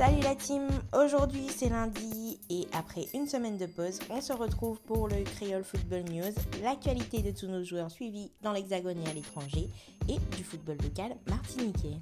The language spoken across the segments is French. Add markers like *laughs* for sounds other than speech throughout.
Salut la team, aujourd'hui c'est lundi et après une semaine de pause, on se retrouve pour le Creole Football News, l'actualité de tous nos joueurs suivis dans l'Hexagone et à l'étranger et du football local martiniquais.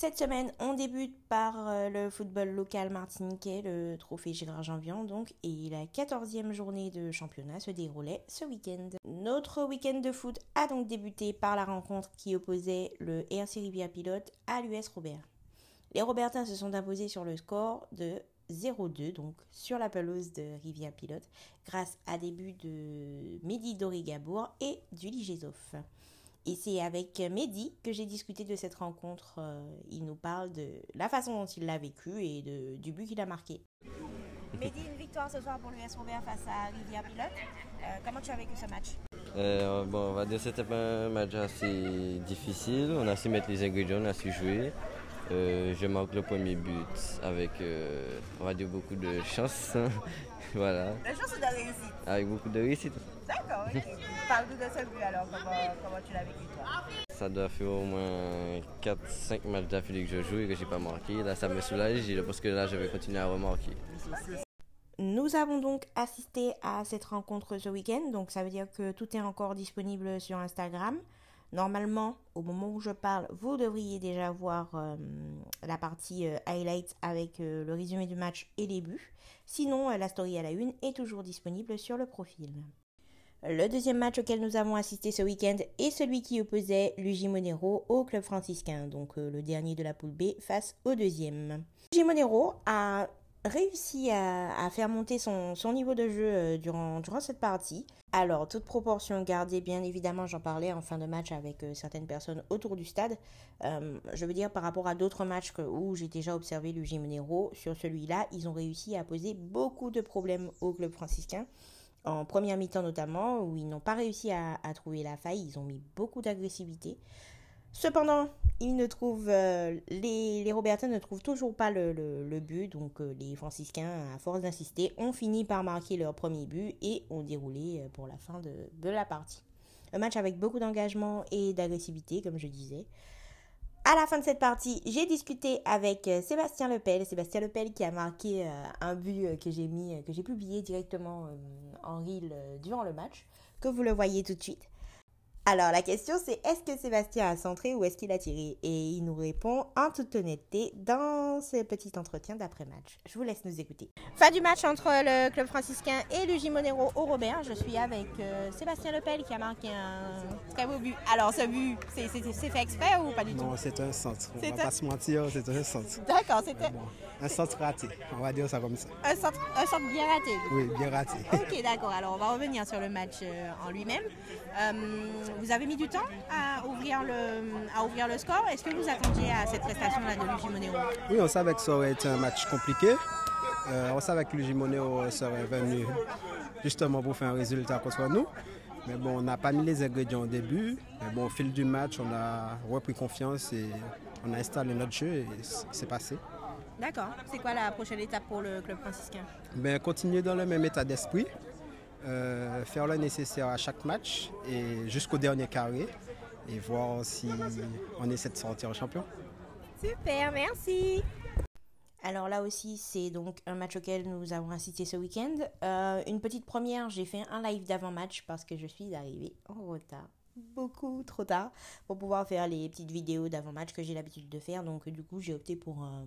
Cette semaine, on débute par euh, le football local martiniquais, le trophée Gérard Janvian donc, et la 14e journée de championnat se déroulait ce week-end. Notre week-end de foot a donc débuté par la rencontre qui opposait le RC Rivière Pilote à l'US Robert. Les Robertins se sont imposés sur le score de 0-2, donc sur la pelouse de Rivière Pilote, grâce à des buts de Mehdi Dorigabour et du Ligézoff. Et c'est avec Mehdi que j'ai discuté de cette rencontre. Euh, il nous parle de la façon dont il l'a vécu et de, du but qu'il a marqué. *laughs* Mehdi, une victoire ce soir pour l'US Robert face à Rivière Pilote. Euh, comment tu as vécu ce match? Euh, bon, on va dire que c'était un match assez difficile. On a su mettre les ingrédients, on a su jouer. Euh, je marque le premier but avec, euh, on va dire, beaucoup de chance. *laughs* voilà. La chance ou de réussite Avec beaucoup de réussite. D'accord. Parle-nous de ce but alors, comment, comment tu l'as vécu toi? Ça doit faire au moins 4-5 matchs d'affilée que je joue et que j'ai pas marqué. Là, ça me soulage parce que là, je vais continuer à remarquer. Nous avons donc assisté à cette rencontre ce week-end, donc ça veut dire que tout est encore disponible sur Instagram. Normalement, au moment où je parle, vous devriez déjà voir euh, la partie euh, highlights avec euh, le résumé du match et les buts. Sinon, la story à la une est toujours disponible sur le profil. Le deuxième match auquel nous avons assisté ce week-end est celui qui opposait Luigi Monero au club franciscain, donc le dernier de la poule B face au deuxième. Luigi Monero a réussi à, faire monter son, niveau de jeu euh, durant, cette partie. Alors, toute proportion gardée, bien évidemment, j'en parlais en fin de match avec euh, certaines personnes autour du stade. Euh, je veux dire, par rapport à d'autres matchs où j'ai déjà observé le Monero, sur celui-là, ils ont réussi à poser beaucoup de problèmes au club franciscain. En première mi-temps notamment, où ils n'ont pas réussi à trouver la faille, ils ont mis beaucoup d'agressivité. Cependant, ils ne trouvent, euh, les, Robertins ne trouvent toujours pas le, but, donc euh, les franciscains, à force d'insister, ont fini par marquer leur premier but et ont déroulé euh, pour la fin de, de la partie. Un match avec beaucoup d'engagement et d'agressivité, comme je disais. À la fin de cette partie, j'ai discuté avec Sébastien Lepel, Sébastien Lepel qui a marqué un but que j'ai mis, que j'ai publié directement en reel durant le match, que vous le voyez tout de suite. Alors la question c'est est-ce que Sébastien a centré ou est-ce qu'il a tiré? Et il nous répond en toute honnêteté dans ce petit entretien d'après-match. Je vous laisse nous écouter. Fin du match entre le club franciscain et le Gimonero au Robert. Je suis avec euh, Sébastien Lepel qui a marqué un très beau but. Alors ce but, c'est fait exprès ou pas du tout? Non, c'est un centre. On va pas se mentir, c'est un centre. D'accord, c'était... un centre raté, on va dire ça comme ça. Un centre, un centre bien raté Oui, bien raté. ok, d'accord. Alors on va revenir sur le match euh, en lui-même. Vous avez mis du temps à ouvrir le, à ouvrir le score? Est-ce que vous attendiez à cette prestation-là de Luigi Moneo? Oui, on savait que ça aurait été un match compliqué. Euh, on savait que Luigi Moneo serait venu justement pour faire un résultat contre nous. Mais bon, on n'a pas mis les ingrédients au début. Mais bon, au fil du match, on a repris confiance et on a installé notre jeu et c'est passé. D'accord. C'est quoi la prochaine étape pour le club franciscain? Ben, Continuer dans le même état d'esprit. Euh, faire le nécessaire à chaque match et jusqu'au dernier carré et voir si on essaie de sortir champion. Super, merci. Alors là aussi, c'est donc un match auquel nous avons assisté ce week-end. Euh, une petite première, j'ai fait un live d'avant-match parce que je suis arrivée en retard beaucoup trop tard pour pouvoir faire les petites vidéos d'avant-match que j'ai l'habitude de faire. Donc du coup, j'ai opté pour un,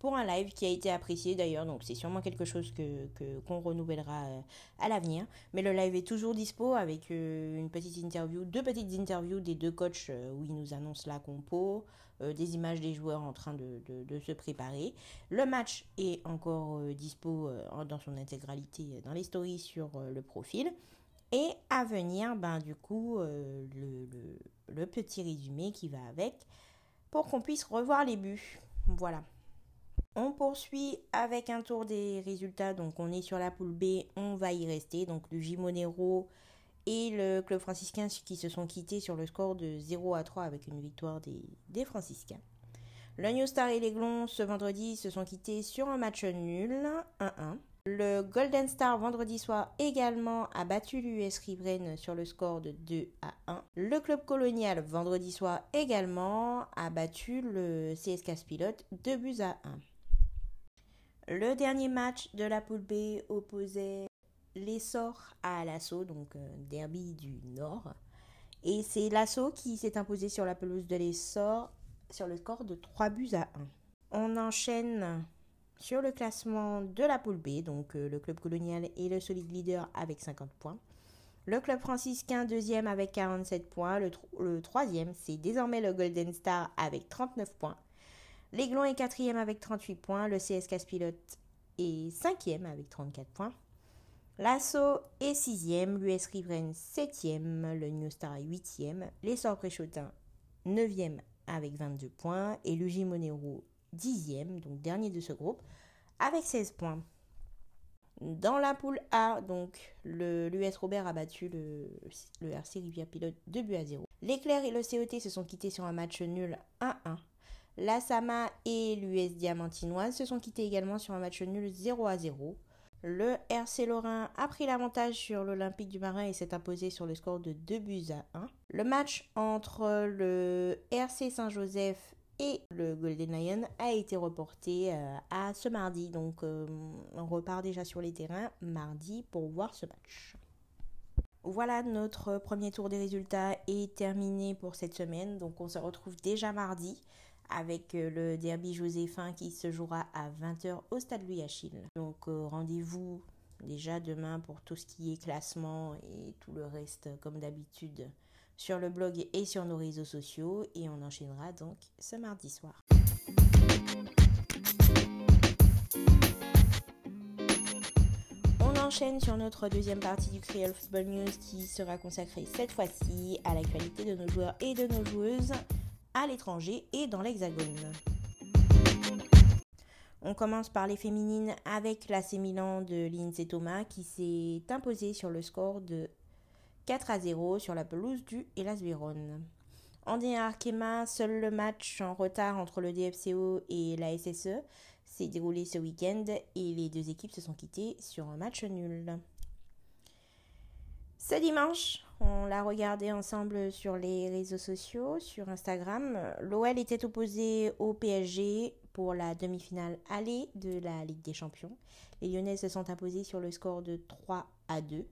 pour un live qui a été apprécié d'ailleurs. Donc c'est sûrement quelque chose que qu'on renouvellera euh, à l'avenir. Mais le live est toujours dispo avec euh, une petite interview, deux petites interviews des deux coachs euh, où ils nous annoncent la compo, des images des joueurs en train de, de, se préparer. Le match est encore dispo dans son intégralité dans les stories sur le profil. Et à venir, ben, du coup, le, le, le petit résumé qui va avec pour qu'on puisse revoir les buts. Voilà. On poursuit avec un tour des résultats. Donc on est sur la poule B, on va y rester. Donc le Gimonero et le club franciscain qui se sont quittés sur le score de 0 à 3 avec une victoire des, franciscains. Le New Star et les Glons ce vendredi se sont quittés sur un match nul, 1-1. Le Golden Star vendredi soir également a battu l'US Riveraine sur le score de 2 à 1. Le club colonial vendredi soir également a battu le CSK Pilote 2 buts à 1. Le dernier match de la poule B opposait l'essor à l'assaut, donc euh, derby du Nord. Et c'est l'assaut qui s'est imposé sur la pelouse de l'essor sur le score de 3 buts à 1. On enchaîne sur le classement de la poule B, donc euh, le club colonial est le solide leader avec 50 points. Le club franciscain deuxième avec 47 points. Le, troisième, c'est désormais le Golden Star avec 39 points. L'Aiglon est quatrième avec 38 points. Le CSK Pilote est cinquième avec 34 points. L'Asso est sixième. L'US Riveraine septième. Le New Star est huitième. Les Sorts Préchotin neuvième avec 22 points. Et l'UJ Monero dixième, donc dernier de ce groupe, avec 16 points. Dans la poule A, donc, l'US Robert a battu le, le RC Rivière Pilote 2 buts à 0. L'éclair et le COT se sont quittés sur un match nul 1-1. La Sama et l'US Diamantinoise se sont quittés également sur un match nul 0 à 0. Le RC Lorrain a pris l'avantage sur l'Olympique du Marin et s'est imposé sur le score de 2 buts à 1. Le match entre le RC Saint-Joseph et le Golden Lion a été reporté euh, à ce mardi. Donc euh, on repart déjà sur les terrains mardi pour voir ce match. Voilà, notre premier tour des résultats est terminé pour cette semaine. Donc on se retrouve déjà mardi avec euh, le derby Joséphin qui se jouera à 20h au stade Louis Achille. Donc rendez-vous déjà demain pour tout ce qui est classement et tout le reste comme d'habitude sur le blog et sur nos réseaux sociaux et on enchaînera donc ce mardi soir. On enchaîne sur notre deuxième partie du Creole Football News qui sera consacrée cette fois-ci à l'actualité de nos joueurs et de nos joueuses à l'étranger et dans l'Hexagone. On commence par les féminines avec la Milan de Lindsay Thomas qui s'est imposée sur le score de 4 à 0 sur la pelouse du Hellas Vérone. En Arkema, seul le match en retard entre le DFCO et la SSE s'est déroulé ce week-end et les deux équipes se sont quittées sur un match nul. Ce dimanche, on l'a regardé ensemble sur les réseaux sociaux, sur Instagram. L'OL était opposé au PSG pour la demi-finale aller de la Ligue des Champions. Les Lyonnais se sont imposés sur le score de 3 à 2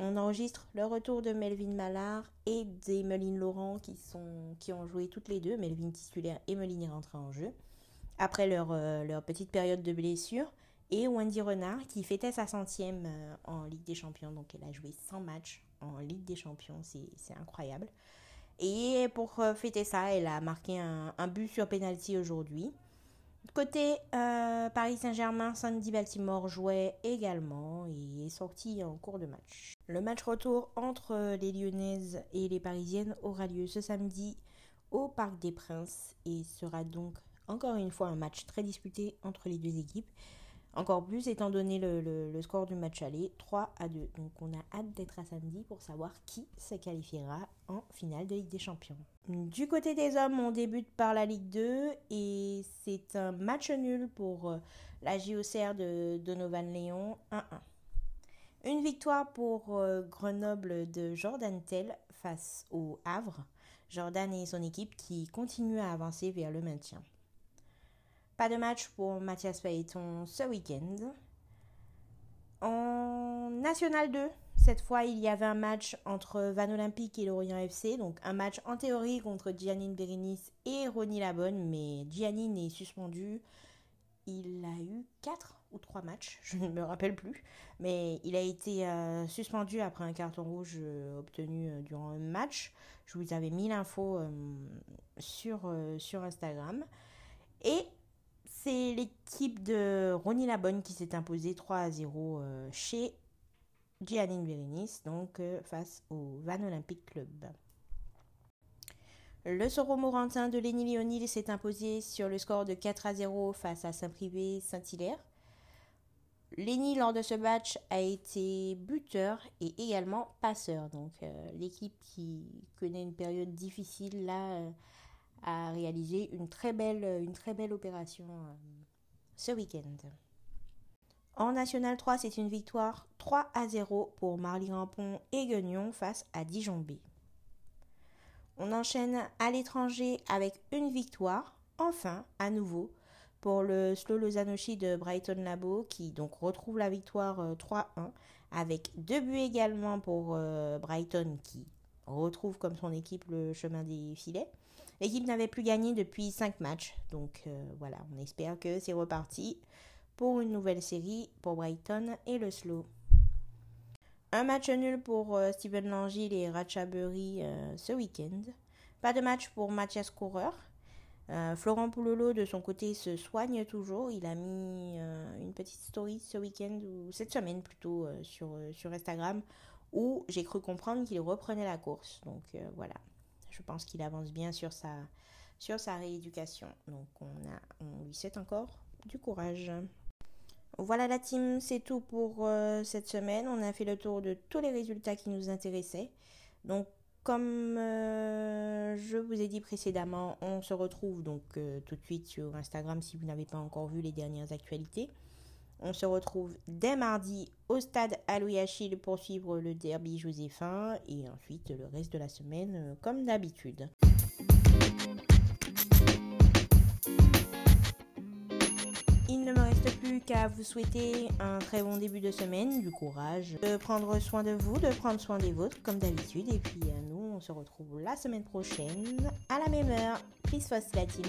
on enregistre le retour de Melvin Mallard et d'Emeline Laurent qui, ont joué toutes les deux. Melvin titulaire et Meline est rentrée en jeu. Après leur, euh, leur petite période de blessure. Et Wendy Renard qui fêtait sa centième euh, en Ligue des Champions. Donc elle a joué 100 matchs en Ligue des Champions. C'est incroyable. Et pour euh, fêter ça, elle a marqué un, but sur penalty aujourd'hui. Côté euh, Paris Saint-Germain, Sandy Baltimore jouait également et est sorti en cours de match. Le match retour entre les Lyonnaises et les Parisiennes aura lieu ce samedi au Parc des Princes et sera donc encore une fois un match très disputé entre les deux équipes. Encore plus étant donné le, score du match aller, 3 à 2. Donc on a hâte d'être à samedi pour savoir qui se qualifiera en finale de Ligue des Champions. Du côté des hommes, on débute par la Ligue 2 et c'est un match nul pour euh, la JOCR de Donovan Léon 1-1. Une victoire pour euh, Grenoble de Jordan Tell face au Havre. Jordan et son équipe qui continuent à avancer vers le maintien. Pas de match pour Mathias Payton ce week-end. En National 2, cette fois, il y avait un match entre Van Olympique et l'Orient FC. Donc, un match en théorie contre Giannine Berenice et Ronnie Labonne. Mais Giannine est suspendu. Il a eu 4 ou 3 matchs, *laughs* je ne me rappelle plus. Mais il a été euh, suspendu après un carton rouge euh, obtenu euh, durant un match. Je vous avais mis l'info sur, sur Instagram. Et c'est l'équipe de Ronnie Labonne qui s'est imposée 3 à 0 euh, chez Giannine Berenice, donc euh, face au Van Olympic Club. Le Soro Morantin de Lenny Lionil s'est imposé sur le score de 4 à 0 face à Saint-Privé Saint-Hilaire. Lenny, lors de ce match, a été buteur et également passeur. Donc, euh, l'équipe qui connaît une période difficile là a réalisé une très belle, une très belle opération euh, ce week-end. En National 3, c'est une victoire 3 à 0 pour Marly Rampon et Guignon face à Dijon B. On enchaîne à l'étranger avec une victoire, enfin à nouveau, pour le Slow Lozanoshi de Brighton Labo qui donc retrouve la victoire 3-1 euh, avec deux buts également pour euh, Brighton qui retrouve comme son équipe le chemin des filets. L'équipe n'avait plus gagné depuis 5 matchs, donc euh, voilà, on espère que c'est reparti pour une nouvelle série pour Brighton et le Slow. Un match nul pour euh, Steven Langille et Ratchaburi euh, ce week-end. Pas de match pour Mathias Coureur. Florent Poulolo, de son côté, se soigne toujours. Il a mis une petite story ce week-end, ou cette semaine plutôt, sur, sur Instagram, où j'ai cru comprendre qu'il reprenait la course. Donc voilà, je pense qu'il avance bien sur sa, sur sa rééducation. Donc on, a, on lui souhaite encore du courage. Voilà la team, c'est tout pour euh, cette semaine. On a fait le tour de tous les résultats qui nous intéressaient. Donc comme euh, je vous ai dit précédemment, on se retrouve donc euh, tout de suite sur Instagram si vous n'avez pas encore vu les dernières actualités. On se retrouve dès mardi au stade à Achille pour suivre le derby joséphin et ensuite le reste de la semaine comme d'habitude. qu'à vous souhaiter un très bon début de semaine, du courage, de prendre soin de vous, de prendre soin des vôtres comme d'habitude. Et puis euh, nous, on se retrouve la semaine prochaine à la même heure. Peace first la team.